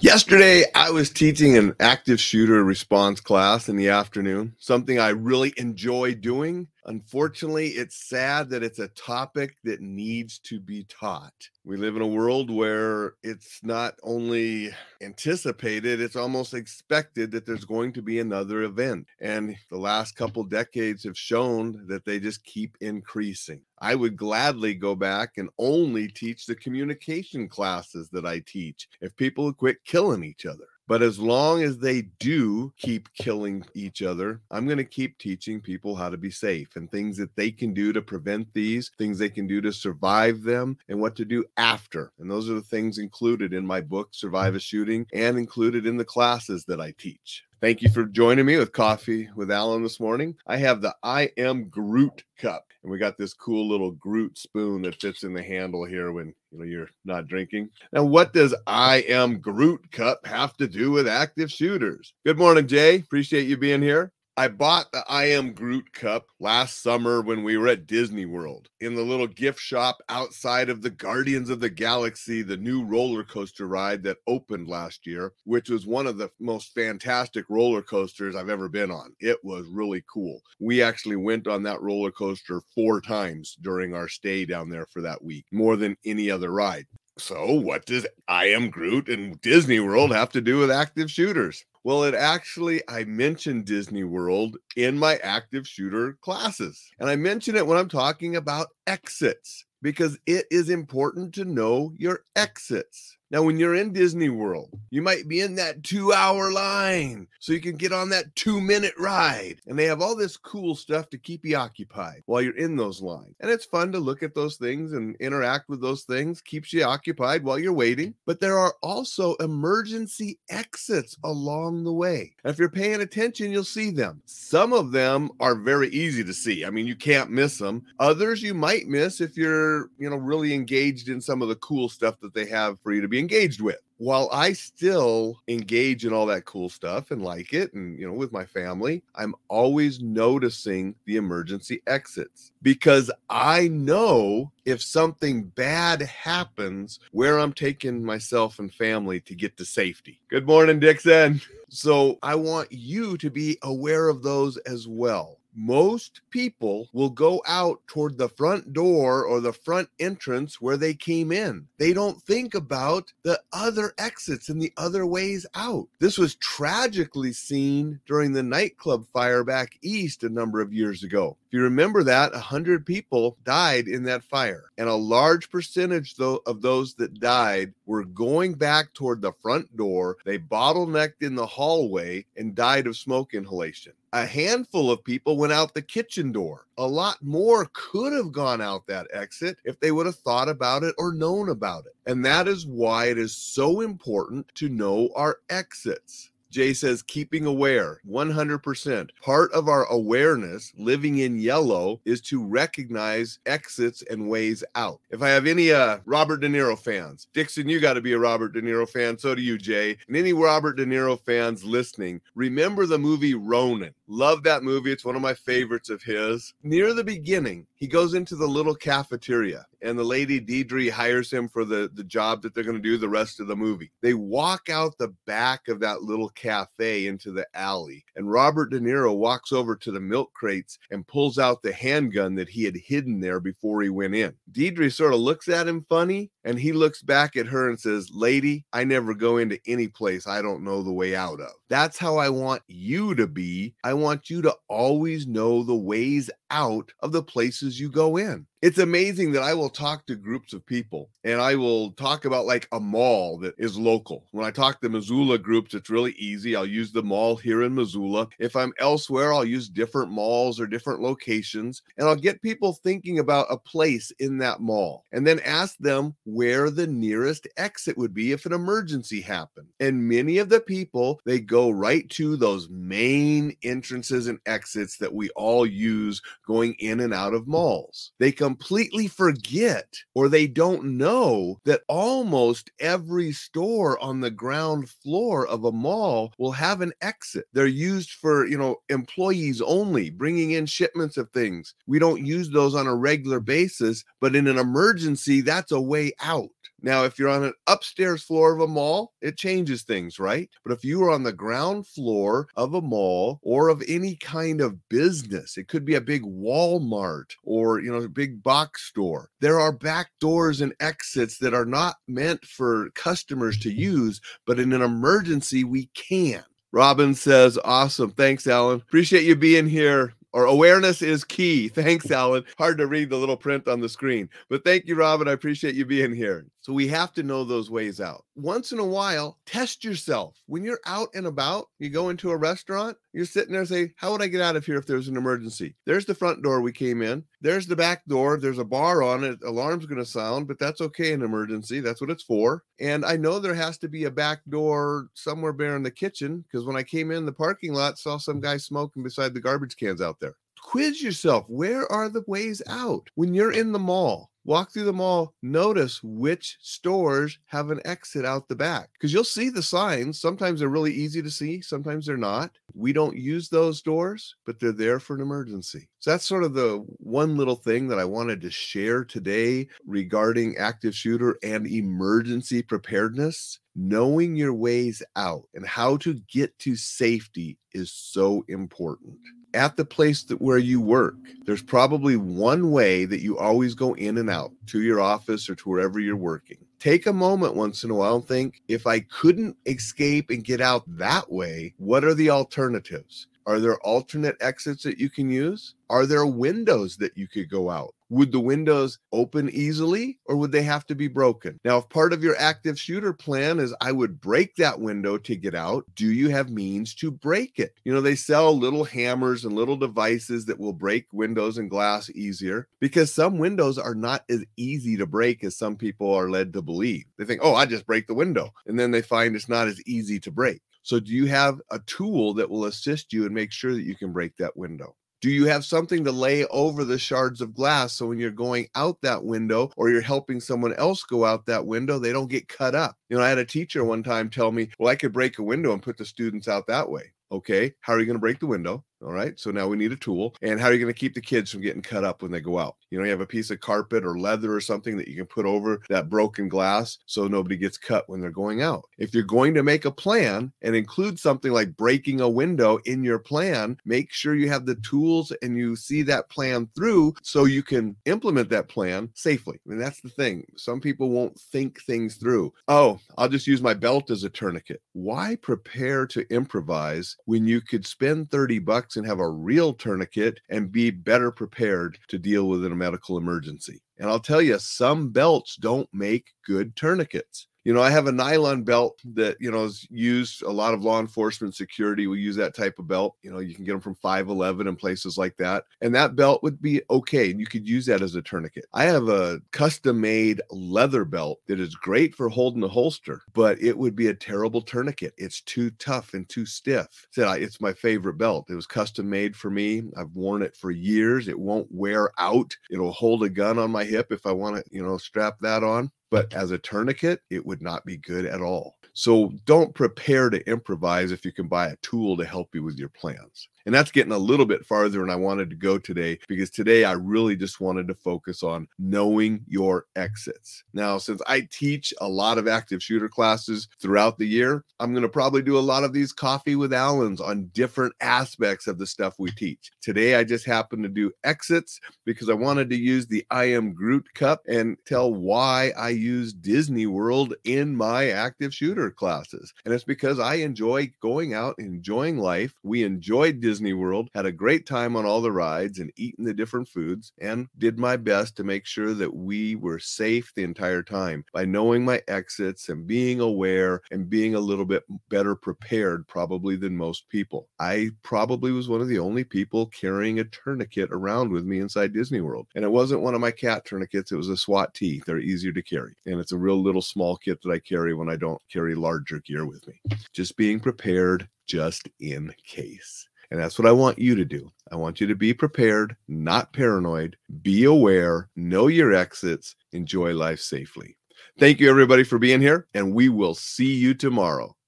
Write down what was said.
Yesterday, I was teaching an active shooter response class in the afternoon, something I really enjoy doing. Unfortunately, it's sad that it's a topic that needs to be taught. We live in a world where it's not only anticipated, it's almost expected that there's going to be another event. And the last couple decades have shown that they just keep increasing. I would gladly go back and only teach the communication classes that I teach if people would quit killing each other. But as long as they do keep killing each other, I'm going to keep teaching people how to be safe and things that they can do to prevent these, things they can do to survive them, and what to do after. And those are the things included in my book, Survive a Shooting, and included in the classes that I teach. Thank you for joining me with Coffee with Alain this morning. I have the I Am Groot cup, and we got this cool little Groot spoon that fits in the handle here when you know you're not drinking. Now, what does I Am Groot cup have to do with active shooters? Good morning, Jay. Appreciate you being here. I bought the I Am Groot cup last summer when we were at Disney World in the little gift shop outside of the Guardians of the Galaxy, the new roller coaster ride that opened last year, which was one of the most fantastic roller coasters I've ever been on. It was really cool. We actually went on that roller coaster four times during our stay down there for that week, more than any other ride. So, what does I Am Groot and Disney World have to do with active shooters? Well, it actually, I mentioned Disney World in my active shooter classes. And I mention it when I'm talking about exits because it is important to know your exits. Now, when you're in Disney World, you might be in that two hour line so you can get on that two minute ride. And they have all this cool stuff to keep you occupied while you're in those lines. And it's fun to look at those things and interact with those things, keeps you occupied while you're waiting. But there are also emergency exits along the way. If you're paying attention, you'll see them. Some of them are very easy to see. I mean, you can't miss them. Others you might miss if you're, you know, really engaged in some of the cool stuff that they have for you to be engaged with. While I still engage in all that cool stuff and like it, and you know, with my family, I'm always noticing the emergency exits because I know if something bad happens where I'm taking myself and family to get to safety. Good morning, Dixon. So I want you to be aware of those as well most people will go out toward the front door or the front entrance where they came in. They don't think about the other exits and the other ways out. This was tragically seen during the nightclub fire back east a number of years ago. If you remember that, 100 people died in that fire, and a large percentage though of those that died were going back toward the front door. They bottlenecked in the hallway and died of smoke inhalation a handful of people went out the kitchen door. A lot more could have gone out that exit if they would have thought about it or known about it. And that is why it is so important to know our exits. Jay says, keeping aware 100%. Part of our awareness, living in yellow, is to recognize exits and ways out. If I have any uh, Robert De Niro fans, Dixon, you got to be a Robert De Niro fan. So do you, Jay. And any Robert De Niro fans listening, remember the movie Ronin. Love that movie. It's one of my favorites of his. Near the beginning, he goes into the little cafeteria and the lady Deirdre hires him for the, the job that they're going to do the rest of the movie. They walk out the back of that little cafe into the alley, and Robert De Niro walks over to the milk crates and pulls out the handgun that he had hidden there before he went in. Deirdre sort of looks at him funny, and he looks back at her and says, Lady, I never go into any place I don't know the way out of. That's how I want you to be. I want you to always know the ways out of the places you go in it's amazing that I will talk to groups of people and I will talk about like a mall that is local. When I talk to Missoula groups, it's really easy. I'll use the mall here in Missoula. If I'm elsewhere, I'll use different malls or different locations and I'll get people thinking about a place in that mall and then ask them where the nearest exit would be if an emergency happened. And many of the people, they go right to those main entrances and exits that we all use going in and out of malls. They completely forget or they don't know that almost every store on the ground floor of a mall will have an exit. They're used for, you know, employees only, bringing in shipments of things. We don't use those on a regular basis, but in an emergency, that's a way out. Now, if you're on an upstairs floor of a mall, it changes things, right? But if you are on the ground floor of a mall or of any kind of business, it could be a big Walmart or, you know, a big box store. There are back doors and exits that are not meant for customers to use, but in an emergency, we can. Robin says, Awesome. Thanks, Alain. Appreciate you being here or awareness is key. Thanks, Alain. Hard to read the little print on the screen, but thank you, Robin. I appreciate you being here. So we have to know those ways out. Once in a while, test yourself. When you're out and about, you go into a restaurant, you're sitting there say, How would I get out of here if there's an emergency? There's the front door we came in. There's the back door. There's a bar on it. Alarm's going to sound, but that's okay in emergency. That's what it's for. And I know there has to be a back door somewhere there in the kitchen because when I came in the parking lot, saw some guy smoking beside the garbage cans out there quiz yourself where are the ways out when you're in the mall walk through the mall, notice which stores have an exit out the back because you'll see the signs. Sometimes they're really easy to see, sometimes they're not. We don't use those doors, but they're there for an emergency. So that's sort of the one little thing that I wanted to share today regarding active shooter and emergency preparedness. Knowing your ways out and how to get to safety is so important at the place that where you work, there's probably one way that you always go in and out to your office or to wherever you're working. Take a moment once in a while and think if I couldn't escape and get out that way, what are the alternatives? Are there alternate exits that you can use? Are there windows that you could go out? Would the windows open easily or would they have to be broken? Now, if part of your active shooter plan is I would break that window to get out, do you have means to break it? You know, they sell little hammers and little devices that will break windows and glass easier because some windows are not as easy to break as some people are led to believe. They think, oh, I just break the window. And then they find it's not as easy to break. So, do you have a tool that will assist you and make sure that you can break that window? Do you have something to lay over the shards of glass so when you're going out that window or you're helping someone else go out that window, they don't get cut up? You know, I had a teacher one time tell me, Well, I could break a window and put the students out that way. Okay, how are you going to break the window? All right. So now we need a tool. And how are you going to keep the kids from getting cut up when they go out? You know, you have a piece of carpet or leather or something that you can put over that broken glass so nobody gets cut when they're going out. If you're going to make a plan and include something like breaking a window in your plan, make sure you have the tools and you see that plan through so you can implement that plan safely. And that's the thing. Some people won't think things through. Oh, I'll just use my belt as a tourniquet. Why prepare to improvise when you could spend 30 bucks? And have a real tourniquet and be better prepared to deal with a medical emergency. And I'll tell you, some belts don't make good tourniquets you know, I have a nylon belt that, you know, is used a lot of law enforcement security We use that type of belt. You know, you can get them from 511 and places like that. And that belt would be okay. And you could use that as a tourniquet. I have a custom made leather belt that is great for holding a holster, but it would be a terrible tourniquet. It's too tough and too stiff. So it's my favorite belt. It was custom made for me. I've worn it for years. It won't wear out. It'll hold a gun on my hip if I want to, you know, strap that on but as a tourniquet, it would not be good at all. So don't prepare to improvise if you can buy a tool to help you with your plans. And that's getting a little bit farther than I wanted to go today because today I really just wanted to focus on knowing your exits. Now, since I teach a lot of active shooter classes throughout the year, I'm going to probably do a lot of these coffee with Alains on different aspects of the stuff we teach. Today, I just happened to do exits because I wanted to use the I Am Groot cup and tell why I use Disney World in my active shooter classes. And it's because I enjoy going out, enjoying life. We enjoyed Disney World, had a great time on all the rides and eating the different foods, and did my best to make sure that we were safe the entire time by knowing my exits and being aware and being a little bit better prepared, probably than most people. I probably was one of the only people carrying a tourniquet around with me inside Disney World. And it wasn't one of my CAT tourniquets, it was a SWAT T. They're easier to carry. And it's a real little small kit that I carry when I don't carry larger gear with me. Just being prepared just in case. And that's what I want you to do. I want you to be prepared, not paranoid, be aware, know your exits, enjoy life safely. Thank you, everybody, for being here, and we will see you tomorrow.